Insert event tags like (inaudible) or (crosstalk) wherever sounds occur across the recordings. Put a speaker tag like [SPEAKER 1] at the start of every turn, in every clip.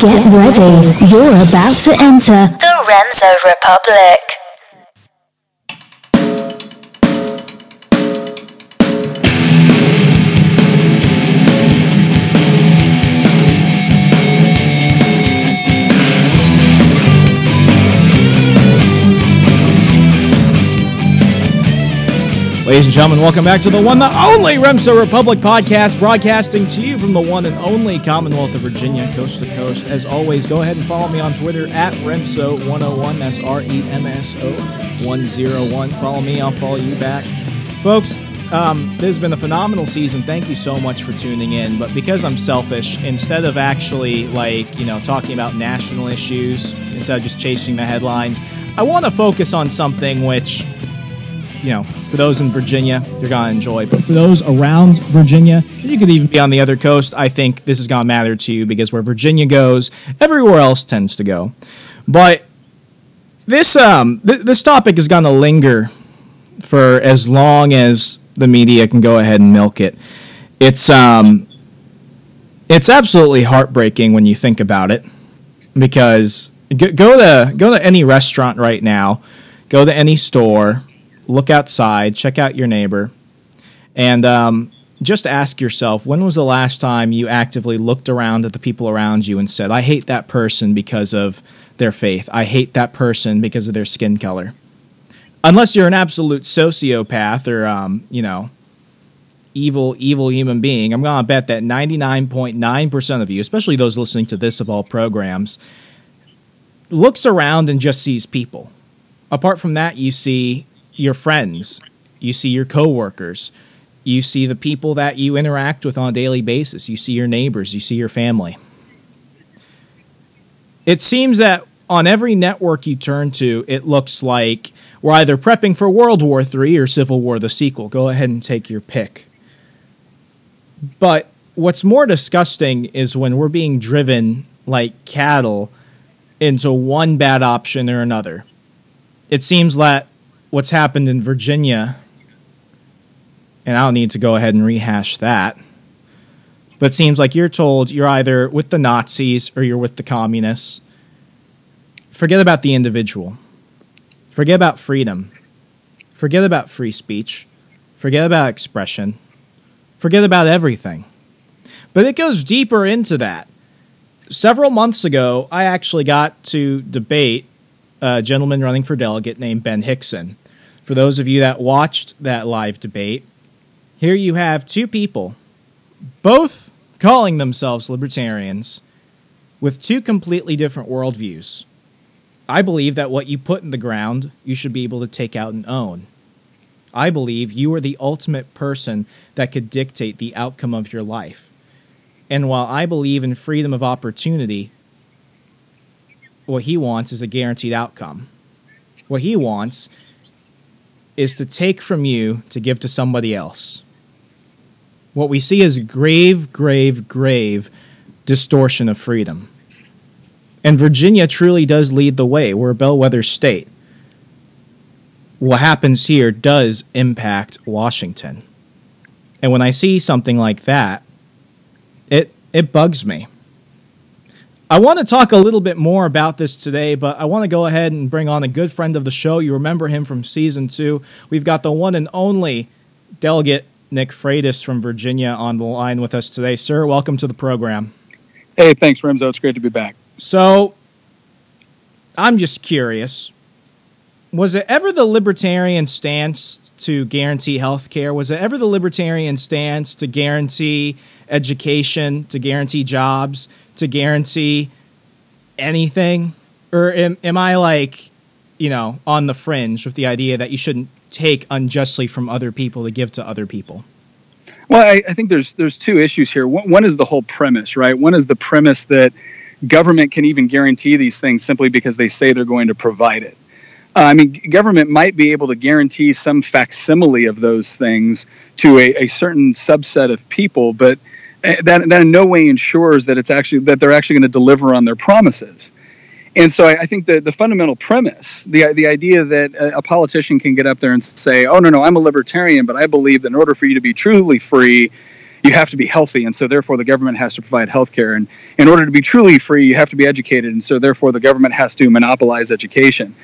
[SPEAKER 1] Get ready. You're about to enter the Remso Republic.
[SPEAKER 2] Ladies and gentlemen, welcome back to the one, the only Remso Republic podcast, broadcasting to you from the one and only Commonwealth of Virginia, coast to coast. As always, go ahead and follow me on Twitter at Remso101. That's R E M S O 101. Follow me, I'll follow you back. Folks, um, this has been a phenomenal season. Thank you so much for tuning in. But because I'm selfish, instead of actually like, you know, talking about national issues, instead of just chasing the headlines, I want to focus on something which you know, for those in Virginia, you're going to enjoy. But for those around Virginia, you could even be on the other coast, I think this is going to matter to you because where Virginia goes, everywhere else tends to go. But this um th- this topic is going to linger for as long as the media can go ahead and milk it. It's um it's absolutely heartbreaking when you think about it because go, go to go to any restaurant right now, go to any store, look outside, check out your neighbor, and um, just ask yourself when was the last time you actively looked around at the people around you and said, I hate that person because of their faith. I hate that person because of their skin color. Unless you're an absolute sociopath or, um, you know, evil, evil human being, I'm going to bet that 99.9% of you, especially those listening to this of all programs, looks around and just sees people. Apart from that, you see your friends, you see your coworkers, you see the people that you interact with on a daily basis, you see your neighbors, you see your family. It seems that on every network you turn to, it looks like we're either prepping for World War III or Civil War the sequel. Go ahead and take your pick. But what's more disgusting is when we're being driven like cattle into one bad option or another. It seems that what's happened in Virginia, and I don't need to go ahead and rehash that. But it seems like you're told you're either with the Nazis or you're with the communists. Forget about the individual. Forget about freedom. Forget about free speech. Forget about expression. Forget about everything. But it goes deeper into that. Several months ago, I actually got to debate a gentleman running for delegate named Ben Hickson. For those of you that watched that live debate, here you have two people, both calling themselves libertarians, with two completely different worldviews. I believe that what you put in the ground, you should be able to take out and own. I believe you are the ultimate person that could dictate the outcome of your life. And while I believe in freedom of opportunity, what he wants is a guaranteed outcome. What he wants is to take from you to give to somebody else. What we see is grave, grave, grave distortion of freedom. And Virginia truly does lead the way. We're a bellwether state. What happens here does impact Washington. And when I see something like that, it it bugs me. I want to talk a little bit more about this today, but I want to go ahead and bring on a good friend of the show. You remember him from season two. We've got the one and only delegate Nick Freitas from Virginia on the line with us today. Sir, welcome to the program.
[SPEAKER 3] Hey, thanks, Remso. It's great to be back.
[SPEAKER 2] So, I'm just curious. Was it ever the libertarian stance to guarantee health care? Was it ever the libertarian stance to guarantee education, to guarantee jobs, to guarantee anything? Or am, am I like, you know, on the fringe with the idea that you shouldn't take unjustly from other people to give to other people?
[SPEAKER 3] Well, I, I think there's there's two issues here. One, one is the whole premise, right? One is the premise that government can even guarantee these things simply because they say they're going to provide it. Uh, I mean, government might be able to guarantee some facsimile of those things to a, a certain subset of people, but Eh, that, that in no way ensures that it's actually that they're actually going to deliver on their promises. And so I, I think the fundamental premise, the the idea that a, a, politician can get up there and say, "Oh no, no, I'm a libertarian, but I believe that in order for you to be truly free, you have to be healthy, and so therefore the government has to provide health care. And in order to be truly free, you have to be educated, and so therefore the government has to monopolize education.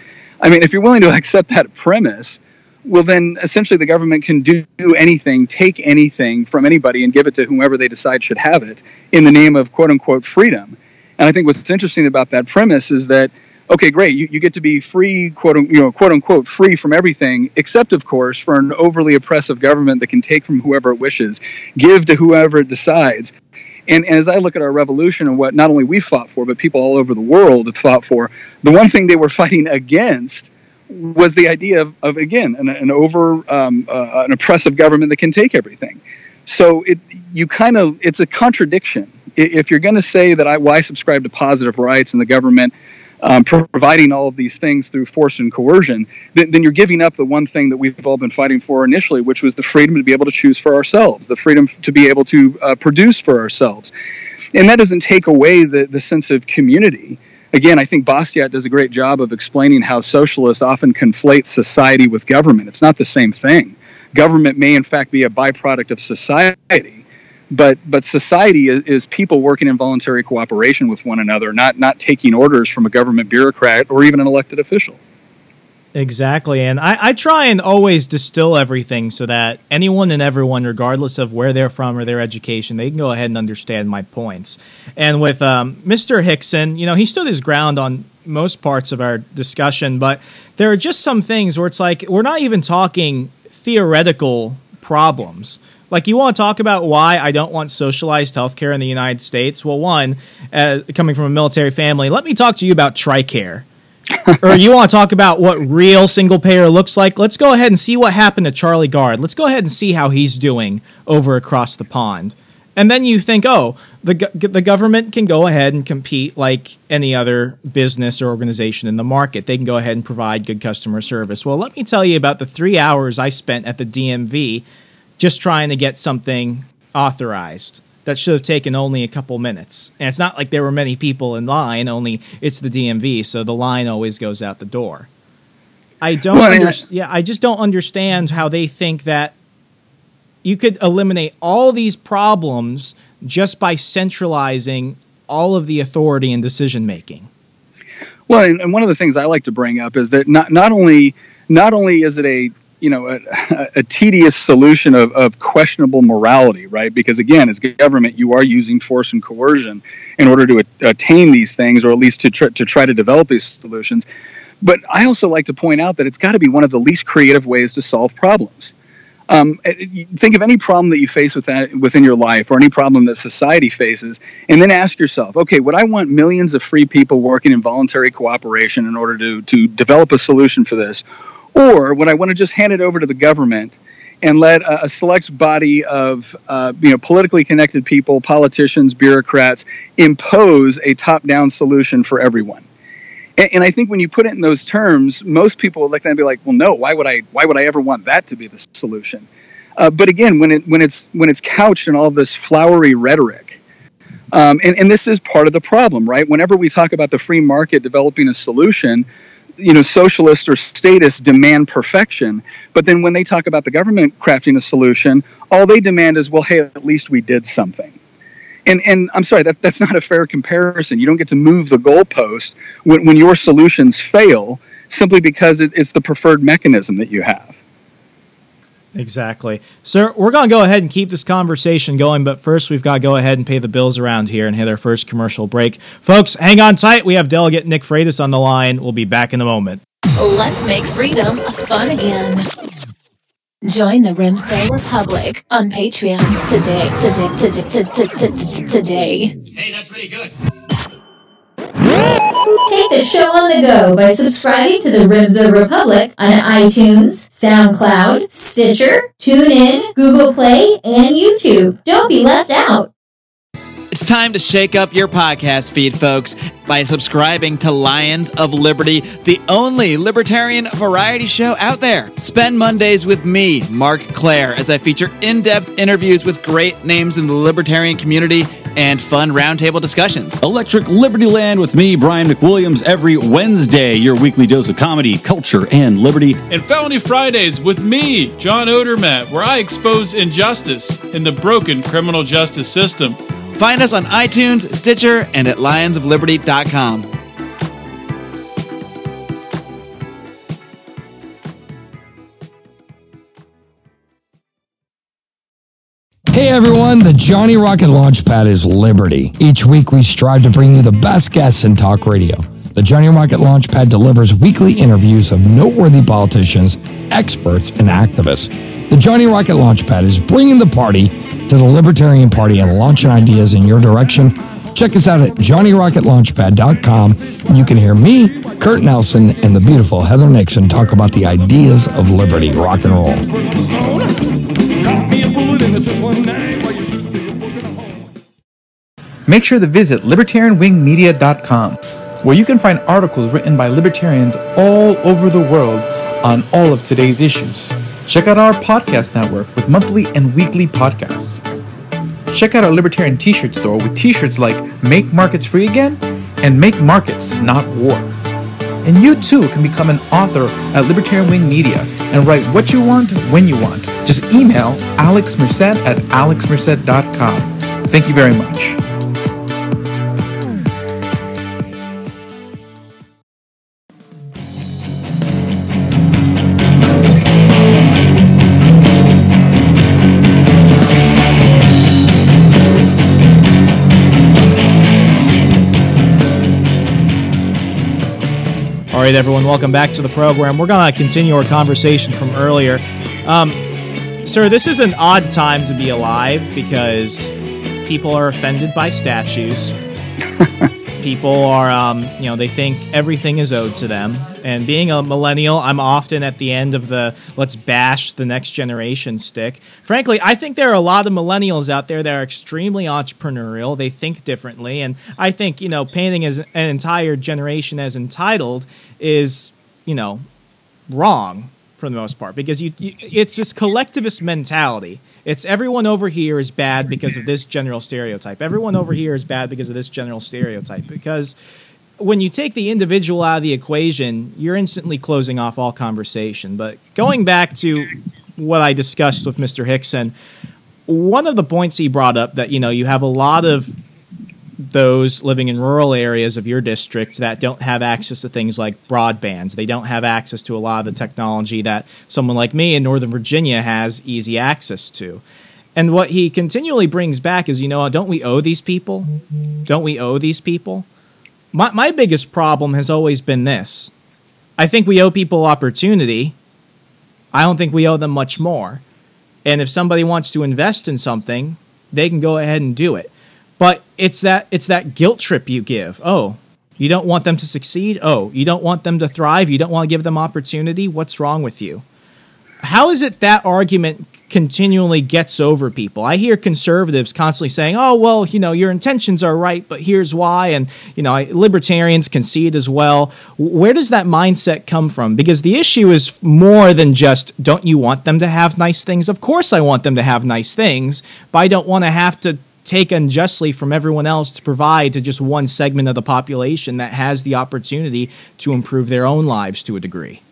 [SPEAKER 3] I mean, if you're willing to accept that premise, well, then essentially the government can do anything, take anything from anybody, and give it to whomever they decide should have it in the name of quote unquote freedom. And I think what's interesting about that premise is that okay, great, you, you get to be free, quote, you know, quote unquote, free from everything, except, of course, for an overly oppressive government that can take from whoever it wishes, give to whoever it decides. And, and as I look at our revolution and what not only we fought for, but people all over the world have fought for, the one thing they were (laughs) fighting against was the idea of, of again, an, an over um, uh, an oppressive government that can take everything. So it you kind of it's a contradiction. If you're going to say that I, well, I subscribe to positive rights and the government um, providing all of these things through force and coercion, then, then, you're giving up the one thing that we've all been fighting for initially, which was the freedom to be able to choose for ourselves, the freedom to be able to uh, produce for ourselves. And that doesn't take away the, the sense of community. Again, I think Bastiat does a great job of explaining how socialists often conflate society with government. It's not the same thing. Government may, in fact, be a byproduct of society but but society is, is, people working in voluntary cooperation with one another, not not taking orders from a government bureaucrat or even an elected official.
[SPEAKER 2] Exactly, and I, I try and always distill everything so that anyone and everyone, regardless of where they're from or their education, they can go ahead and understand my points. And with um, Mr. Hickson, you know, he stood his ground on most parts of our discussion, but there are just some things where it's like we're not even talking theoretical problems like, you want to talk about why I don't want socialized healthcare in the United States? Well, one, uh, coming from a military family, let me talk to you about TRICARE. Or you want to talk about what real single payer looks like? Let's go ahead and see what happened to Charlie Gard. Let's go ahead and see how he's doing over across the pond. And then you think, oh, the the government can go ahead and compete like any other business or organization in the market. They can go ahead and provide good customer service. Well, let me tell you about the three hours I spent at the DMV just trying to get something authorized that should have taken only a couple minutes. And it's not like there were many people in line, only it's the DMV, so the line always goes out the door. I don't well, under- yeah, I just don't understand how they think that you could eliminate all these problems just by centralizing all of the authority and decision making.
[SPEAKER 3] Well, and, and one of the things I like to bring up is that not not only not only is it a you know a, a tedious solution of, of questionable morality right? Because again as government you are using force and coercion in order to attain these things or at least to, tr- to try to develop these solutions. But i also like to point out that it's got to be one of the least creative ways to solve problems. Um, think of any problem that you face with that, within your life or any problem that society faces and then ask yourself okay would i want millions of free people working in voluntary cooperation in order to, to develop a solution for this or would I want to just hand it over to the government and let a, a select body of uh, you know politically connected people, politicians, bureaucrats, impose a top-down solution for everyone? And, and I think when you put it in those terms, most people would like to be like, "Well, no. Why would I? Why would I ever want that to be the solution?" Uh, but again, when it when it's when it's couched in all this flowery rhetoric, um, and, and this is part of the problem, right? Whenever we talk about the free market developing a solution, you know, socialists or statists demand perfection, but then when they talk about the government crafting a solution, all they demand is, well, hey, at least we did something. And, and I'm sorry, that, that's not a fair comparison. You don't get to move the goalpost when, when your solutions fail simply because it, it's the preferred mechanism that you have.
[SPEAKER 2] Exactly. Sir, we're going to go ahead and keep this conversation going, but first we've got to go ahead and pay the bills around here and hit our first commercial break. Folks, hang on tight. We have Delegate Nick Freitas on the line. We'll be back in a moment.
[SPEAKER 1] Let's make freedom fun again. Join the Remso Republic on Patreon today, today, today, today. Hey, that's really good. Take the show on the go by subscribing to the Remso Republic on iTunes, SoundCloud, Stitcher, TuneIn, Google Play, and YouTube. Don't be left out.
[SPEAKER 4] It's time to shake up your podcast feed, folks, by subscribing to Lions of Liberty, the only libertarian variety show out there. Spend Mondays with me, Marc Clair, as I feature in depth interviews with great names in the libertarian community and fun roundtable discussions.
[SPEAKER 5] Electric Liberty Land with me, Brian McWilliams, every Wednesday, your weekly dose of comedy, culture, and liberty.
[SPEAKER 6] And Felony Fridays with me, John Odermatt, where I expose injustice in the broken criminal justice system.
[SPEAKER 4] Find us on iTunes, Stitcher, and at lionsofliberty.com.
[SPEAKER 7] Hey everyone, the Johnny Rocket Launchpad is Liberty. Each week we strive to bring you the best guests in talk radio. The Johnny Rocket Launchpad delivers weekly interviews of noteworthy politicians, experts, and activists. The Johnny Rocket Launchpad is bringing the party to the Libertarian Party and launching ideas in your direction. Check us out at johnnyrocketlaunchpad.com you can hear me, Kurt Nelson, and the beautiful Heather Nixon talk about the ideas of liberty, rock and roll.
[SPEAKER 8] Make sure to visit libertarianwingmedia.com, where you can find articles written by libertarians all over the world on all of today's issues. Check out our podcast network with monthly and weekly podcasts. Check out our libertarian t shirt store with t shirts like Make Markets Free Again and Make Markets Not War. And you too can become an author at Libertarian Wing Media and write what you want when you want. Just email Alex Merced at alexmerced.com. Thank you very much.
[SPEAKER 2] Right, everyone, welcome back to the program. We're going to continue our conversation from earlier. Um, sir, this is an odd time to be alive because people are offended by statues. (laughs) people are, um, you know, they think everything is owed to them. And being a millennial, I'm often at the end of the let's bash the next generation stick. Frankly, I think there are a lot of millennials out there that are extremely entrepreneurial. They think differently. And I think, you know, painting as an entire generation as entitled is, you know, wrong for the most part because you, you, it's this collectivist mentality. It's everyone over here is bad because of this general stereotype. Everyone over here is bad because of this general stereotype. Because when you take the individual out of the equation, you're instantly closing off all conversation. But going back to what I discussed with Mr. Hickson, one of the points he brought up that you know you have a lot of those living in rural areas of your district that don't have access to things like broadband. They don't have access to a lot of the technology that someone like me in Northern Virginia has easy access to. And what he continually brings back is, you know, don't we owe these people? Don't we owe these people? My, my biggest problem has always been this I think we owe people opportunity. I don't think we owe them much more. And if somebody wants to invest in something, they can go ahead and do it. But it's that it's that guilt trip you give. Oh, you don't want them to succeed? Oh, you don't want them to thrive? You don't want to give them opportunity? What's wrong with you? How is it that argument continually gets over people? I hear conservatives constantly saying, "Oh, well, you know, your intentions are right, but here's why." And, you know, libertarians concede as well. Where does that mindset come from? Because the issue is more than just don't you want them to have nice things? Of course I want them to have nice things, but I don't want to have to take unjustly from everyone else to provide to just one segment of the population that has the opportunity to improve their own lives to a degree.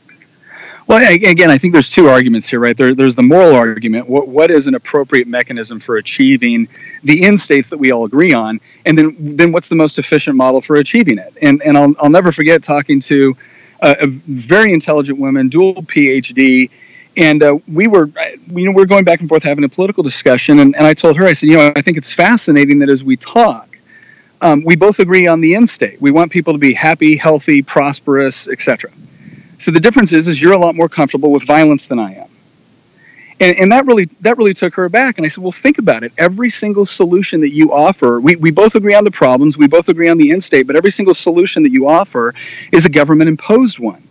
[SPEAKER 3] Well, again, I think there's two arguments here, right? There, there's the moral argument. What, what is an appropriate mechanism for achieving the end states that we all agree on? And then, then what's the most efficient model for achieving it? And, and I'll, I'll never forget talking to a, very intelligent woman, dual PhD, and uh, we were you know we were going back and forth having a political discussion and, and i told her i said you know i think it's fascinating that as we talk um, we both agree on the end state we want people to be happy healthy prosperous etc so the difference is is you're a lot more comfortable with violence than i am and, and that really that really took her back and i said well think about it every single solution that you offer we, we both agree on the problems we both agree on the end state but every single solution that you offer is a government imposed one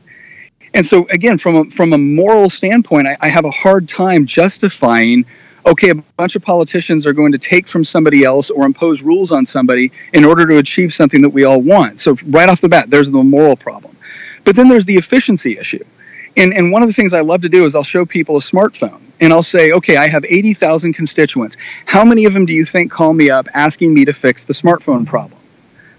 [SPEAKER 3] and so, again, from a, from a moral standpoint, I, I have a hard time justifying okay, a bunch of politicians are going to take from somebody else or impose rules on somebody in order to achieve something that we all want. So, right off the bat, there's the moral problem. But then there's the efficiency issue. And, and one of the things I love to do is I'll show people a smartphone. and I'll say, okay, I have 80,000 constituents. How many of them do you think call me up asking me to fix the smartphone problem?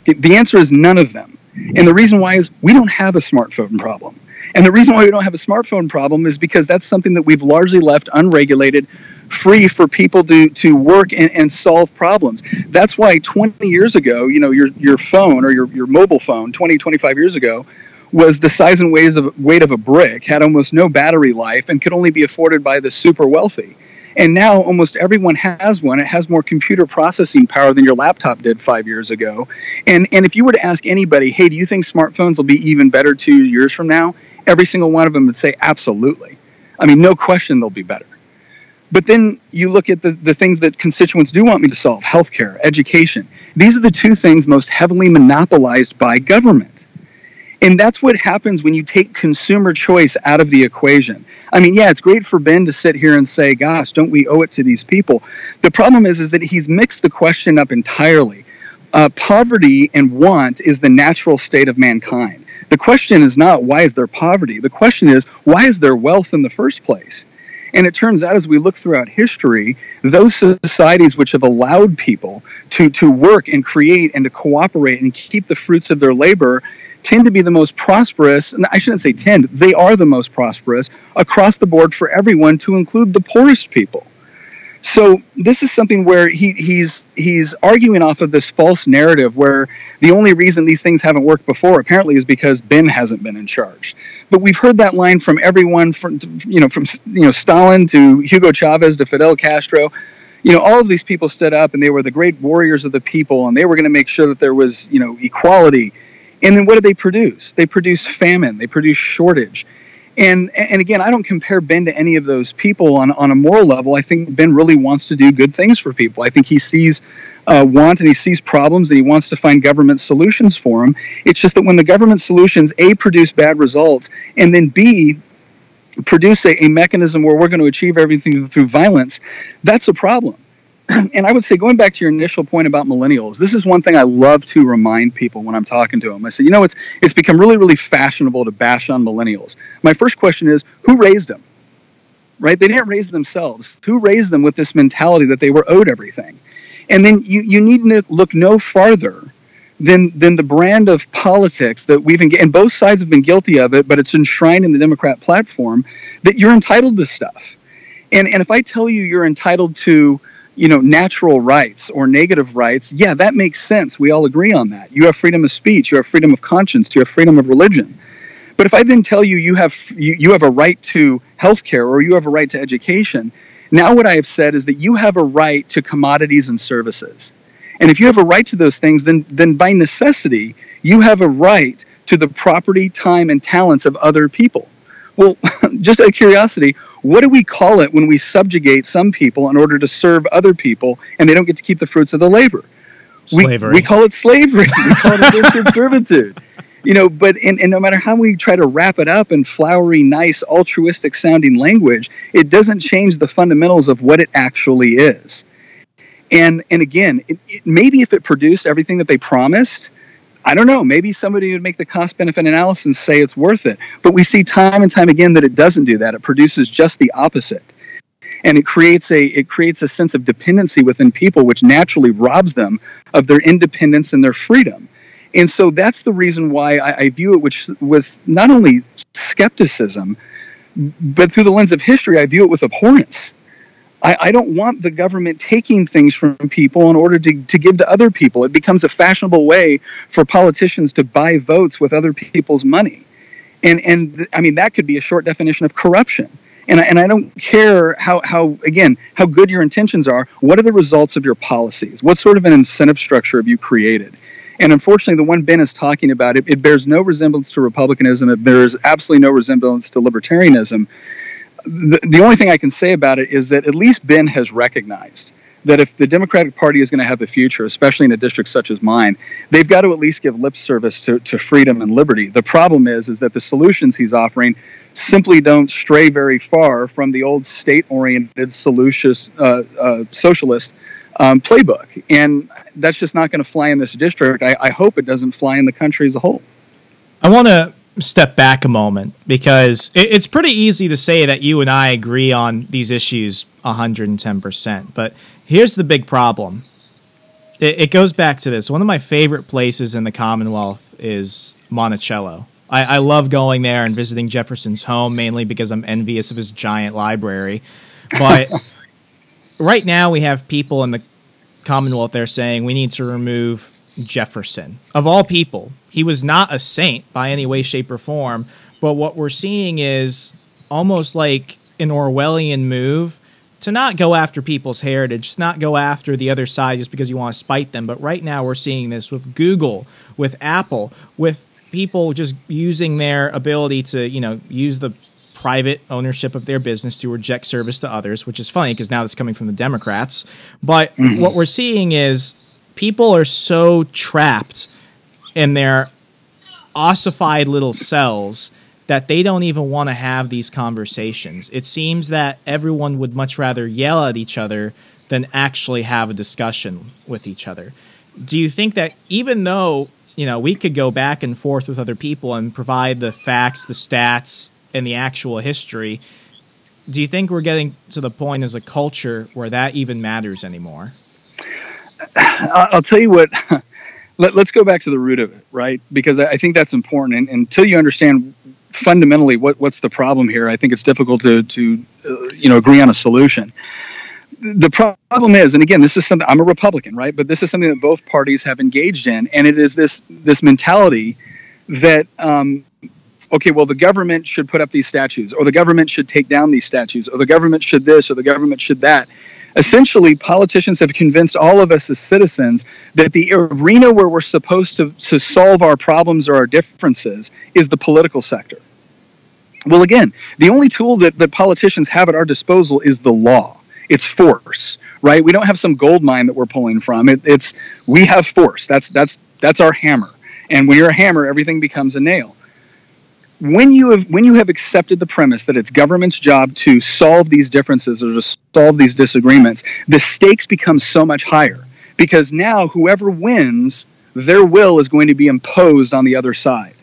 [SPEAKER 3] The answer is none of them. And the reason why is we don't have a smartphone problem. And the reason why we don't have a smartphone problem is because that's something that we've largely left unregulated, free for people to, to work and, and solve problems. That's why 20 years ago, you know, your, your phone or your, your mobile phone, 20, 25 years ago, was the size and weight of, a brick, had almost no battery life, and could only be afforded by the super wealthy. And now almost everyone has one. It has more computer processing power than your laptop did five years ago. And, and if you were to ask anybody, hey, do you think smartphones will be even better two years from now? Every single one of them would say, absolutely. I mean, no question they'll be better. But then you look at the, the things that constituents do want me to solve healthcare, education. These are the two things most heavily monopolized by government. And that's what happens when you take consumer choice out of the equation. I mean, yeah, it's great for Ben to sit here and say, gosh, don't we owe it to these people? The problem is, is that he's mixed the question up entirely. Uh, poverty and want is the natural state of mankind. The question is not why is there poverty? The question is why is there wealth in the first place? And it turns out, as we look throughout history, those societies which have allowed people to, to work and create and to cooperate and keep the fruits of their labor tend to be the most prosperous. I shouldn't say tend, they are the most prosperous across the board for everyone, to include the poorest people. So this is something where he, he's he's arguing off of this false narrative where the only reason these things haven't worked before apparently is because Ben hasn't been in charge. But we've heard that line from everyone from you know from you know Stalin to Hugo Chavez to Fidel Castro. You know, all of these people stood up and they were the great warriors of the people and they were going to make sure that there was, you know, equality. And then what did they produce? They produced famine, they produced shortage and and again, I don't compare Ben to any of those people on on a moral level. I think Ben really wants to do good things for people. I think he sees uh, want and he sees problems and he wants to find government solutions for them. It's just that when the government solutions a produce bad results and then b produce a, a mechanism where we're going to achieve everything through violence, that's a problem. (clears throat) and I would say, going back to your initial point about millennials, this is one thing I love to remind people when I'm talking to them. I say, you know, it's it's become really, really fashionable to bash on millennials. My first question is, who raised them? Right? They didn't raise themselves. Who raised them with this mentality that they were owed everything? And then you, you need to look no farther than than the brand of politics that we've and both sides have been guilty of it, but it's enshrined in the Democrat platform that you're entitled to stuff. And and if I tell you you're entitled to you know, natural rights or negative rights, yeah, that makes sense. We all agree on that. You have freedom of speech, you have freedom of conscience, you have freedom of religion. But if I then tell you you have you, you have a right to health care or you have a right to education, now what I have said is that you have a right to commodities and services. And if you have a right to those things, then then by necessity, you have a right to the property, time, and talents of other people. Well, (laughs) just out of curiosity, what do we call it when we subjugate some people in order to serve other people and they don't get to keep the fruits of the labor?
[SPEAKER 2] Slavery.
[SPEAKER 3] We, we call it slavery. we call it (laughs) servitude. You know, but and, and no matter how we try to wrap it up in flowery, nice, altruistic sounding language, it doesn't change the fundamentals of what it actually is. And and again, it, it, maybe if it produced everything that they promised, I don't know. Maybe somebody would make the cost benefit analysis and say it's worth it. But we see time and time again that it doesn't do that. It produces just the opposite. And it creates a it creates a sense of dependency within people, which naturally robs them of their independence and their freedom. And so that's the reason why I, I view it, which was not only skepticism, but through the lens of history, I view it with abhorrence I, I, don't want the government taking things from people in order to, to give to other people. It becomes a fashionable way for politicians to buy votes with other people's money. And, and I mean, that could be a short definition of corruption. And I, and I don't care how, how, again, how good your intentions are. What are the results of your policies? What sort of an incentive structure have you created? And unfortunately, the one Ben is talking about, it, it bears no resemblance to republicanism. It bears absolutely no resemblance to libertarianism the, only thing I can say about it is that at least Ben has recognized that if the Democratic Party is going to have a future, especially in a district such as mine, they've got to at least give lip service to, to freedom and liberty. The problem is, is that the solutions he's offering simply don't stray very far from the old state-oriented uh, uh, socialist um, playbook, and that's just not going to fly in this district. I, I hope it doesn't fly in the country as a whole.
[SPEAKER 2] I want to step back a moment because it, it's pretty easy to say that you and I agree on these issues 110%. But here's the big problem it, it goes back to this. One of my favorite places in the Commonwealth is Monticello. I, I love going there and visiting Jefferson's home mainly because I'm envious of his giant library. But (laughs) right now, we have people in the Commonwealth there saying we need to remove Jefferson. Of all people, he was not a saint by any way, shape, or form. But what we're seeing is almost like an Orwellian move to not go after people's heritage, to not go after the other side just because you want to spite them. But right now, we're seeing this with Google, with Apple, with people just using their ability to, you know, use the private ownership of their business to reject service to others, which is funny because now it's coming from the Democrats. But mm-hmm. what we're seeing is people are so trapped in their ossified little cells that they don't even want to have these conversations. It seems that everyone would much rather yell at each other than actually have a discussion with each other. Do you think that even though, you know, we could go back and forth with other people and provide the facts, the stats, and the actual history, do you think we're getting to the point as a culture where that even matters anymore? (coughs)
[SPEAKER 3] I'll tell you what. (laughs) Let, us go back to the root of it, right? Because I think that's important. And, until you understand fundamentally what, what's the problem here, I think it's difficult to, to uh, you know, agree on a solution. The problem is, and again, this is something I'm a Republican, right? But this is something that both parties have engaged in, and it is this this mentality that um, okay, well, the government should put up these statues, or the government should take down these statues, or the government should this, or the government should that essentially politicians have convinced all of us as citizens that the arena where we're supposed to, to solve our problems or our differences is the political sector. Well, again, the only tool that, that politicians have at our disposal is the law. It's force, right? We don't have some gold mine that we're pulling from. It, it's we have force. That's that's that's our hammer. And when you're a hammer, everything becomes a nail when you have when you have accepted the premise that it's government's job to solve these differences or to solve these disagreements, the stakes become so much higher because now whoever wins, their will is going to be imposed on the other side.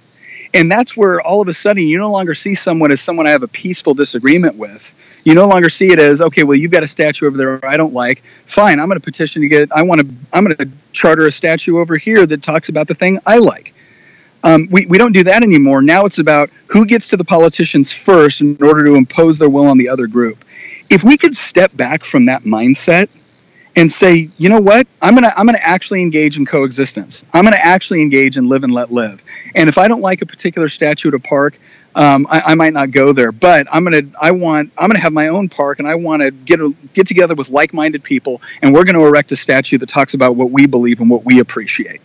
[SPEAKER 3] And that's where all of a sudden you no longer see someone as someone I have a peaceful disagreement with. You no longer see it as okay, well you've got a statue over there I don't like. Fine, I'm going to petition to get I want to I'm going to charter a statue over here that talks about the thing I like um, we, we don't do that anymore. Now it's about who gets to the politicians first in order to impose their will on the other group. If we could step back from that mindset and say, you know what, I'm gonna I'm gonna actually engage in coexistence. I'm gonna actually engage in live and let live. And if I don't like a particular statue at a park, um, I, I, might not go there. But I'm gonna I want I'm gonna have my own park, and I want to get a, get together with like-minded people, and we're to erect a statue that talks about what we believe and what we appreciate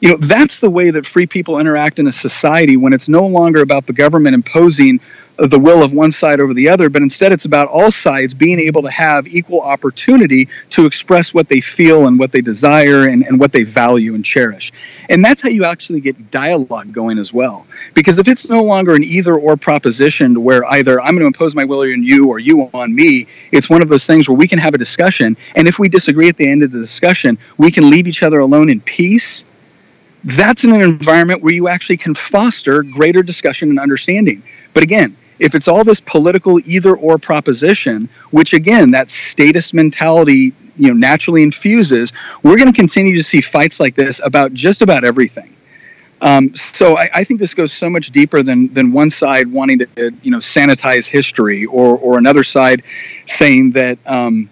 [SPEAKER 3] you know that's the way that free people interact in a society when it's no longer about the government imposing the will of one side over the other, but instead it's about all sides being able to have equal opportunity to express what they feel and what they desire and, and what they value and cherish. And that's how you actually get dialogue going as well. Because if it's no longer an either or proposition where either I'm going to impose my will on you or you on me, it's one of those things where we can have a discussion. And if we disagree at the end of the discussion, we can leave each other alone in peace that's in an environment where you actually can foster greater discussion and understanding. But again, if it's all this political either or proposition, which again, that statist mentality, you know, naturally infuses, we're going to continue to see fights like this about just about everything. Um, so I, I, think this goes so much deeper than than one side wanting to, you know, sanitize history, or or another side saying that. Um,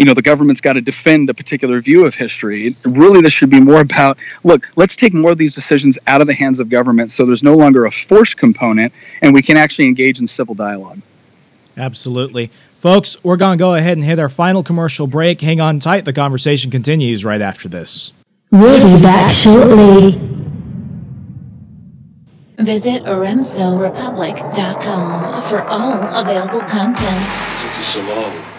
[SPEAKER 3] you know the government's got to defend a particular view of history. Really, this should be more about look. Let's take more of these decisions out of the hands of government, so there's no longer a force component, and we can actually engage in civil dialogue.
[SPEAKER 2] Absolutely. Folks, we're going to go ahead and hit our final commercial break. Hang on tight. The conversation continues right after this.
[SPEAKER 1] We'll be back shortly. Visit RemsoRepublic.com for all available content.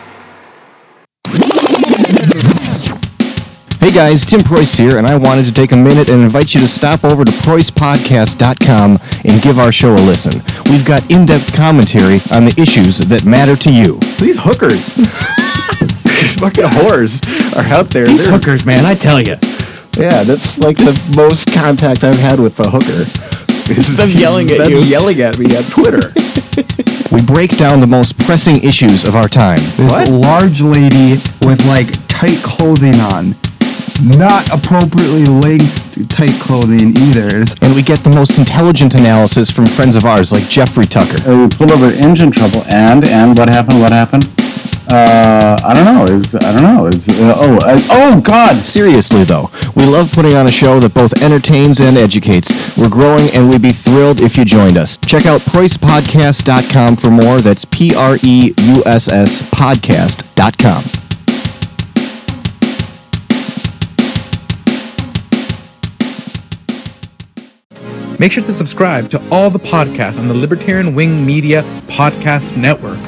[SPEAKER 9] Hey guys, Tim Preuss here, and I wanted to take a minute and invite you to stop over to PreussPodcast.com and give our show a listen. We've got in depth commentary on the issues that matter to you.
[SPEAKER 10] These hookers, (laughs) fucking whores, are out there.
[SPEAKER 11] These They're, hookers, man, I tell you.
[SPEAKER 10] Yeah, that's like the most contact I've had with a hooker. is
[SPEAKER 9] Them yelling at
[SPEAKER 10] them
[SPEAKER 9] you.
[SPEAKER 10] yelling at me on Twitter.
[SPEAKER 9] We break down the most pressing issues of our time.
[SPEAKER 11] This large lady with like tight clothing on. Not appropriately linked tight clothing either.
[SPEAKER 9] And we get the most intelligent analysis from friends of ours like Jeffrey Tucker.
[SPEAKER 12] Uh, we pulled over engine trouble, and and what happened? What happened? Uh, I don't know. It's I don't know. It's uh, oh uh, oh God.
[SPEAKER 9] Seriously, though, we love putting on a show that both entertains and educates. We're growing, and we'd be thrilled if you joined us. Check out Preusspodcast.com for more. That's P R E U S S podcast.com.
[SPEAKER 8] Make sure to subscribe to all the podcasts on the Libertarian Wing Media Podcast Network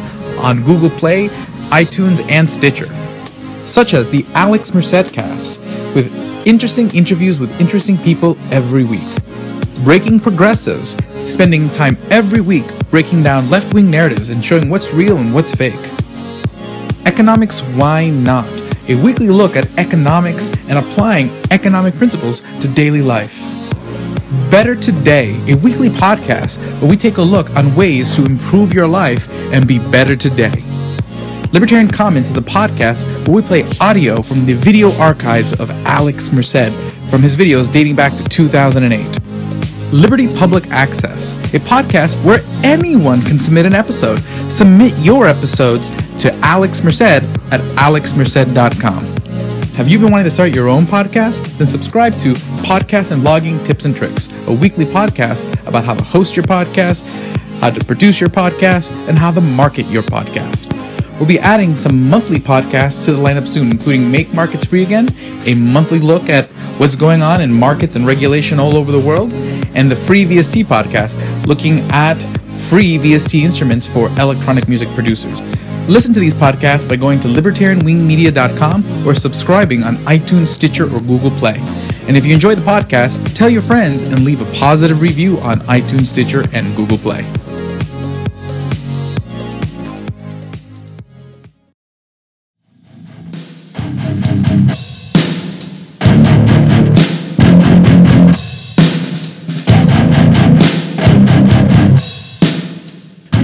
[SPEAKER 8] on Google Play, iTunes, and Stitcher, such as the Alex Merced Cast, with interesting interviews with interesting people every week. Breaking Progressives, spending time every week breaking down left wing narratives and showing what's real and what's fake. Economics Why Not? A weekly look at economics and applying economic principles to daily life. Better Today, a weekly podcast where we take a look on ways to improve your life and be better today. Libertarian Comments is a podcast where we play audio from the video archives of Alex Merced from his videos dating back to 2008. Liberty Public Access, a podcast where anyone can submit an episode. Submit your episodes to Alex Merced at alexmerced.com. Have you been wanting to start your own podcast? Then subscribe to Podcast and Logging Tips and Tricks, a weekly podcast about how to host your podcast, how to produce your podcast, and how to market your podcast. We'll be adding some monthly podcasts to the lineup soon, including Make Markets Free Again, a monthly look at what's going on in markets and regulation all over the world, and the Free VST podcast, looking at free VST instruments for electronic music producers. Listen to these podcasts by going to libertarianwingmedia.com or subscribing on iTunes, Stitcher, or Google Play. And if you enjoy the podcast, tell your friends and leave a positive review on iTunes, Stitcher, and Google Play.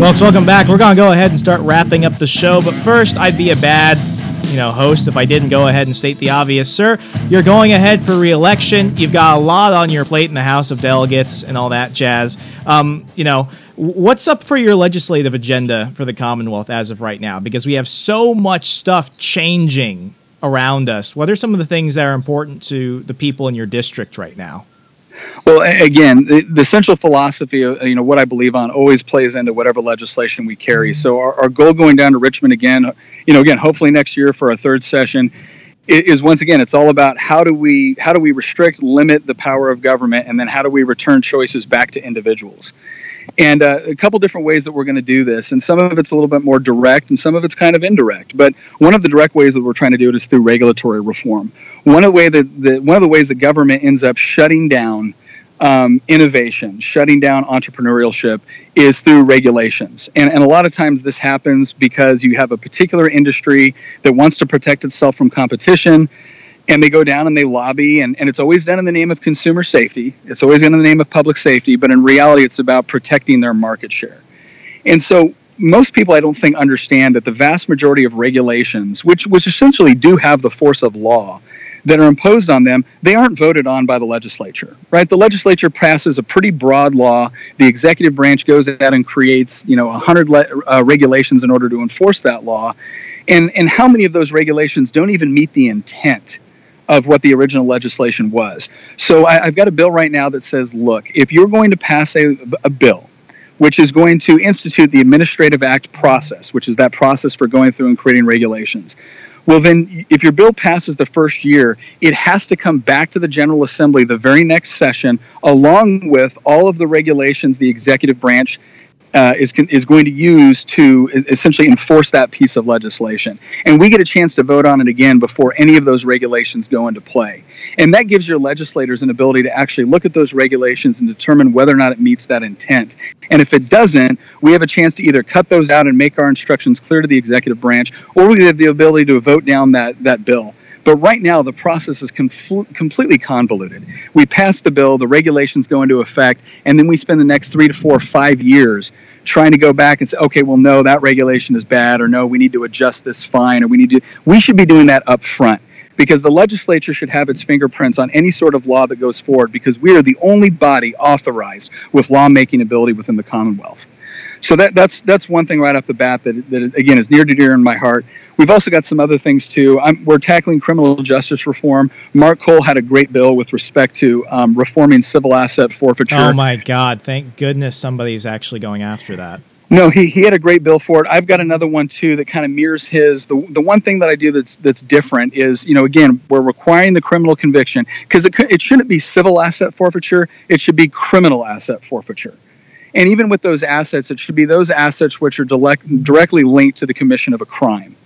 [SPEAKER 2] Folks, welcome back. We're going to go ahead and start wrapping up the show, but first, I'd be a bad, you know, host if I didn't go ahead and state the obvious. Sir, you're going ahead for re-election. You've got a lot on your plate in the House of Delegates and all that jazz. Um, you know, what's up for your legislative agenda for the Commonwealth as of right now? Because we have so much stuff changing around us. What are some of the things that are important to the people in your district right now?
[SPEAKER 3] Well, again, the, the central philosophy of you know what I believe on always plays into whatever legislation we carry. So our, our goal going down to Richmond again, you know, again, hopefully next year for our third session, is once again it's all about how do we how do we restrict, limit the power of government, and then how do we return choices back to individuals. And uh, a couple different ways that we're going to do this, and some of it's a little bit more direct, and some of it's kind of indirect. But one of the direct ways that we're trying to do it is through regulatory reform. One of the way that the, one of the ways that government ends up shutting down um, innovation, shutting down entrepreneurship is through regulations. And, and a lot of times this happens because you have a particular industry that wants to protect itself from competition and they go down and they lobby and, and it's always done in the name of consumer safety. It's always done in the name of public safety, but in reality it's about protecting their market share. And so most people I don't think understand that the vast majority of regulations, which which essentially do have the force of law, that are imposed on them, they aren't voted on by the legislature, right? The legislature passes a pretty broad law. The executive branch goes out and creates, you know, 100 le- uh, regulations in order to enforce that law. And, and how many of those regulations don't even meet the intent of what the original legislation was? So I, I've got a bill right now that says, look, if you're going to pass a, a bill, which is going to institute the Administrative Act process, which is that process for going through and creating regulations. Well, then, if your bill passes the first year, it has to come back to the General Assembly the very next session, along with all of the regulations the executive branch uh, is is going to use to essentially enforce that piece of legislation. And we get a chance to vote on it again before any of those regulations go into play. And that gives your legislators an ability to actually look at those regulations and determine whether or not it meets that intent. And if it doesn't, we have a chance to either cut those out and make our instructions clear to the executive branch, or we have the ability to vote down that, that bill. But right now, the process is completely convoluted. We pass the bill, the regulations go into effect, and then we spend the next three to four, five years trying to go back and say, okay, well, no, that regulation is bad, or no, we need to adjust this fine, or we need to. We should be doing that up front because the legislature should have its fingerprints on any sort of law that goes forward because we are the only body authorized with lawmaking ability within the Commonwealth. So that, that's that's one thing right off the bat that, that again is near to dear in my heart. We've also got some other things too. I'm, we're tackling criminal justice reform. Mark Cole had a great bill with respect to um, reforming civil asset forfeiture.
[SPEAKER 2] Oh my God! Thank goodness somebody's actually going after that.
[SPEAKER 3] No, he, he had a great bill for it. I've got another one too that kind of mirrors his. The, the one thing that I do that's that's different is, you know, again, we're requiring the criminal conviction because it, it shouldn't be civil asset forfeiture. It should be criminal asset forfeiture. And even with those assets, it should be those assets which are direct, directly linked to the commission of a crime.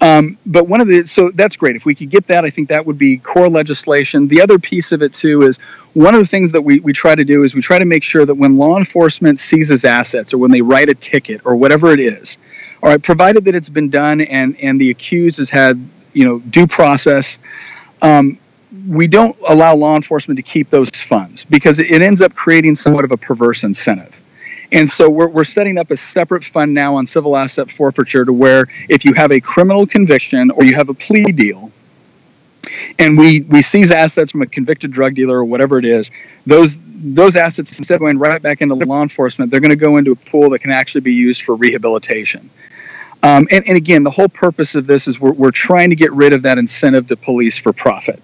[SPEAKER 3] Um, but one of the so that's great. If we could get that, I think that would be core legislation. The other piece of it too is one of the things that we, we try to do is we try to make sure that when law enforcement seizes assets or when they write a ticket or whatever it is, all right, provided that it's been done and and the accused has had you know due process, um, we don't allow law enforcement to keep those funds because it, ends up creating somewhat of a perverse incentive. And so we're, we're setting up a separate fund now on civil asset forfeiture to where if you have a criminal conviction or you have a plea deal, and we, we seize assets from a convicted drug dealer or whatever it is, those those assets instead of going right back into law enforcement, they're going to go into a pool that can actually be used for rehabilitation. Um, and, and again, the whole purpose of this is we're, we're trying to get rid of that incentive to police for profit.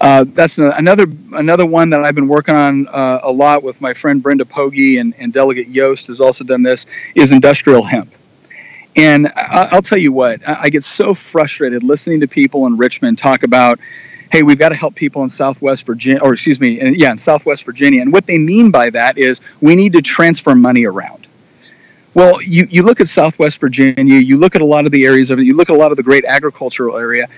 [SPEAKER 3] Uh, that's another another one that I've been working on uh, a lot with my friend Brenda Pogge and, and, Delegate Yost has also done this is industrial hemp. And I, will tell you what, I get so frustrated listening to people in Richmond talk about, hey, we've got to help people in Southwest Virginia, or excuse me, yeah, in Southwest Virginia. And what they mean by that is we need to transfer money around. Well, you, you look at Southwest Virginia, you look at a lot of the areas of it, you look at a lot of the great agricultural area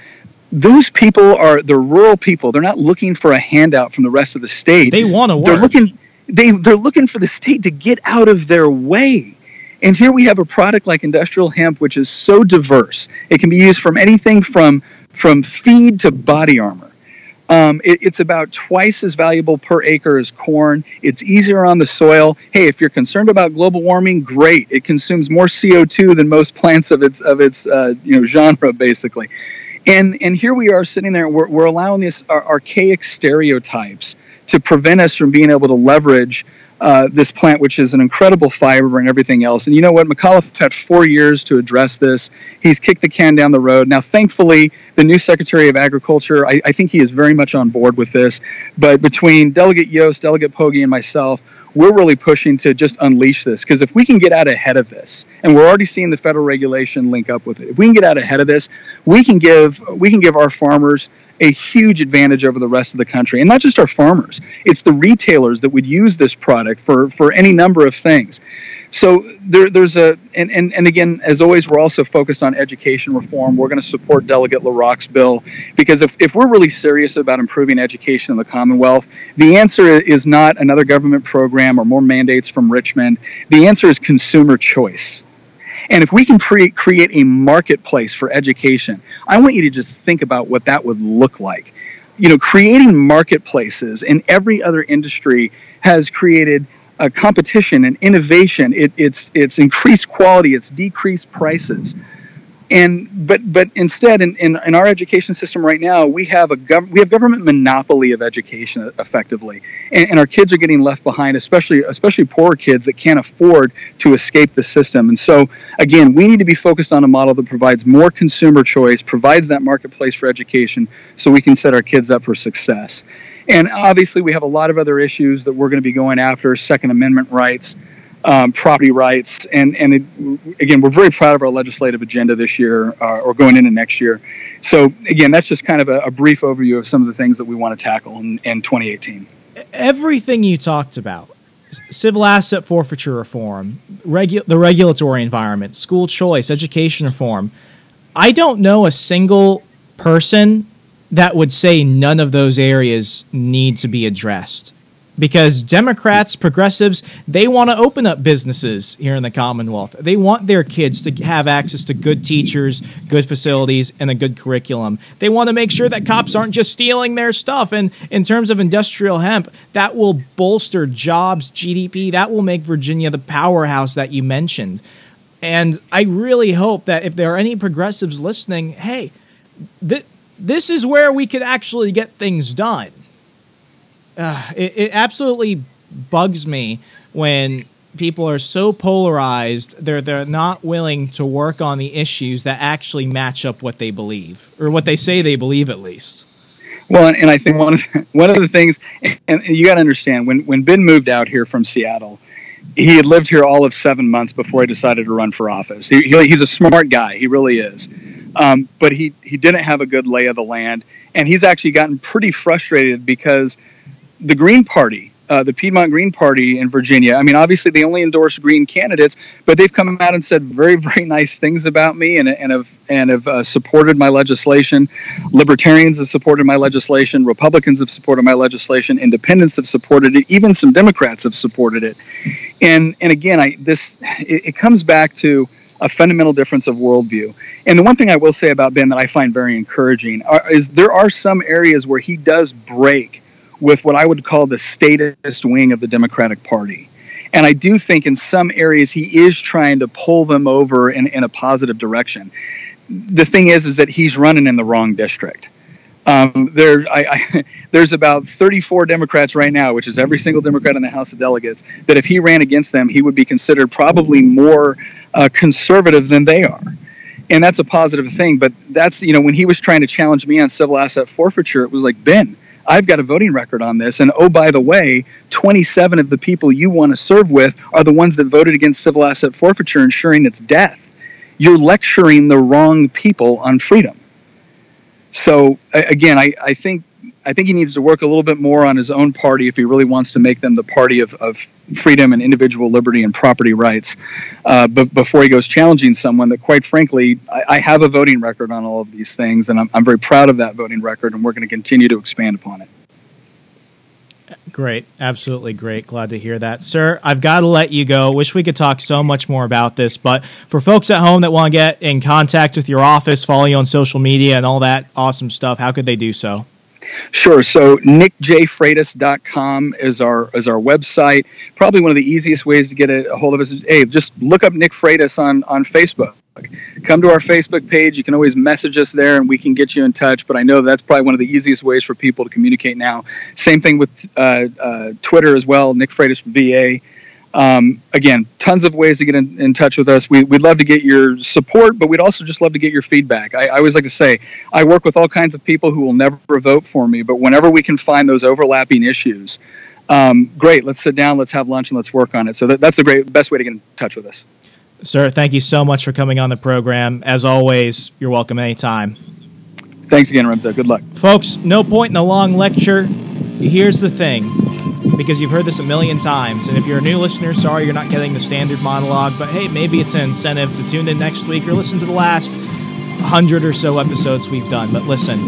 [SPEAKER 3] those people are the rural people. They're not looking for a handout from the rest of the state.
[SPEAKER 2] They want to work.
[SPEAKER 3] They're looking. They they're looking for the state to get out of their way. And here we have a product like industrial hemp, which is so diverse. It can be used from anything from from feed to body armor. Um, it, it's about twice as valuable per acre as corn. It's easier on the soil. Hey, if you're concerned about global warming, great. It consumes more CO2 than most plants of its of its uh, you know genre, basically. And and here we are sitting there. We're, we're allowing these archaic stereotypes to prevent us from being able to leverage uh, this plant, which is an incredible fiber and everything else. And you know what? McAuliffe had four years to address this. He's kicked the can down the road. Now, thankfully, the new Secretary of Agriculture, I, I think he is very much on board with this. But between Delegate Yost, Delegate Pogge, and myself, we're really pushing to just unleash this. Because if we can get out ahead of this and we're already seeing the federal regulation link up with it if we can get out ahead of this we can give we can give our farmers a huge advantage over the rest of the country. And not just our farmers it's the retailers that would use this product for for any number of things so there, there's a and, and, and again as always we're also focused on education reform. We're going to support delegate larock's bill because if, if we're really serious about improving education in the commonwealth the answer is not another government program or more mandates from richmond. The answer is consumer choice. And if we can pre- create a marketplace for education i want you to just think about what that would look like. You know creating marketplaces in every other industry has created uh, competition and innovation. It, it's it's increased quality. It's decreased prices. And but but instead, in, in, in our education system right now, we have a gov- we have government monopoly of education effectively, and, and our kids are getting left behind, especially especially poor kids that can't afford to escape the system. And so again, we need to be focused on a model that provides more consumer choice, provides that marketplace for education, so we can set our kids up for success. And obviously, we have a lot of other issues that we're going to be going after Second Amendment rights, um, property rights. And, and it, again, we're very proud of our legislative agenda this year uh, or going into next year. So, again, that's just kind of a, a, brief overview of some of the things that we want to tackle in, in 2018.
[SPEAKER 2] Everything you talked about civil asset forfeiture reform, regu- the regulatory environment, school choice, education reform. I don't know a single person that would say none of those areas need to be addressed. because Democrats, progressives, they want to open up businesses here in the Commonwealth. They want their kids to have access to good teachers, good facilities, and a good curriculum. They want to make sure that cops aren't just stealing their stuff. And in terms of industrial hemp, that will bolster jobs, GDP. That will make Virginia the powerhouse that you mentioned. And I really hope that if there are any progressives listening, hey, th- this is where we could actually get things done. Uh, it, it absolutely bugs me when people are so polarized they're they're not willing to work on the issues that actually match up what they believe or what they say they believe at least.
[SPEAKER 3] Well and, i think one of (laughs) one of the things and, and you got to understand when when ben moved out here from seattle he had lived here all of seven months before he decided to run for office. He, he, he's a smart guy. He really is um, but he he didn't have a good lay of the land and he's actually gotten pretty frustrated because the Green Party, uh, the Piedmont Green Party in Virginia. I mean, obviously they only endorse Green candidates, but they've come out and said very, (laughs) very nice things about me and, and have and have uh, supported my legislation. Libertarians have supported my legislation. Republicans have supported my legislation. Independents have supported it. Even some Democrats have supported it. And and again, I this it, it comes back to a fundamental difference of worldview. And the one thing I will say about Ben that I find very encouraging are, is there are some areas where he does break with what I would call the statist wing of the Democratic Party. And I do think in some areas he is trying to pull them over in, in a positive direction. The thing is, is that he's running in the wrong district. Um, there, I, I, (laughs) there's about 34 Democrats right now, which is every single Democrat in the House of Delegates, that if he ran against them, he would be considered probably more uh, conservative than they are. And that's a positive thing. But that's, you know, when he was trying to challenge me on civil asset forfeiture, it was like, Ben, I've got a voting record on this. And oh, by the way, 27 of the people you want to serve with are the ones that voted against civil asset forfeiture, ensuring its death. You're lecturing the wrong people on freedom. So again, I, I think I think he needs to work a little bit more on his own party if he really wants to make them the party of, of freedom and individual liberty and property rights. Uh, but before he goes challenging someone that, quite frankly, I, I, have a voting record on all of these things, and I'm, I'm very proud of that voting record, and we're going to continue to expand upon it.
[SPEAKER 2] Great. Absolutely great. Glad to hear that. Sir, I've got to let you go. Wish we could talk so much more about this, but for folks at home that want to get in contact with your office, follow you on social media and all that awesome stuff, how could they do so?
[SPEAKER 3] Sure. So nickjfreitas.com is our is our website. Probably one of the easiest ways to get a hold of us is hey, just look up Nick Freitas on on Facebook. Come to our Facebook page. You can always message us there, and we can get you in touch. But I know that's probably one of the easiest ways for people to communicate now. Same thing with uh, uh, Twitter as well. Nick Freitas from VA. Um, again, tons of ways to get in, in, touch with us. We, would love to get your support, but we'd also just love to get your feedback. I, I, always like to say, I work with all kinds of people who will never vote for me, but whenever we can find those overlapping issues, um, great, let's sit down, let's have lunch, and let's work on it. So that, that's the great, best way to get in touch with us.
[SPEAKER 2] Sir, thank you so much for coming on the program. As always, you're welcome anytime.
[SPEAKER 3] Thanks again, Remso. Good luck.
[SPEAKER 2] Folks, no point in a long lecture. Here's the thing because you've heard this a million times. And if you're a new listener, sorry you're not getting the standard monologue, but hey, maybe it's an incentive to tune in next week or listen to the last hundred or so episodes we've done. But listen,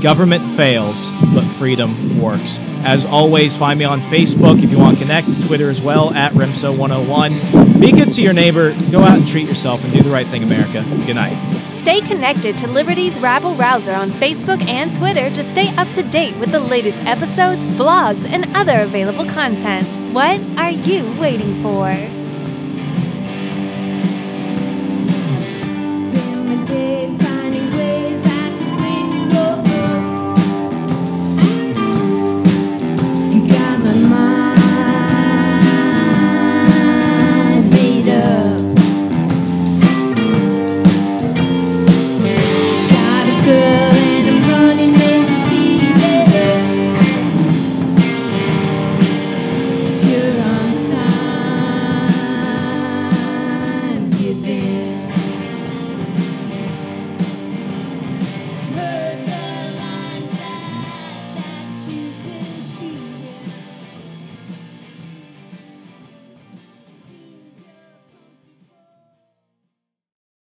[SPEAKER 2] government fails, but freedom works. As always, find me on Facebook if you want to connect, Twitter as well, at Remso101. Be good to your neighbor, go out and treat yourself, and do the right thing, America. Good night.
[SPEAKER 13] Stay connected to Liberty's Rabble Rouser on Facebook and Twitter to stay up to date with the latest episodes, blogs, and other available content. What are you waiting for?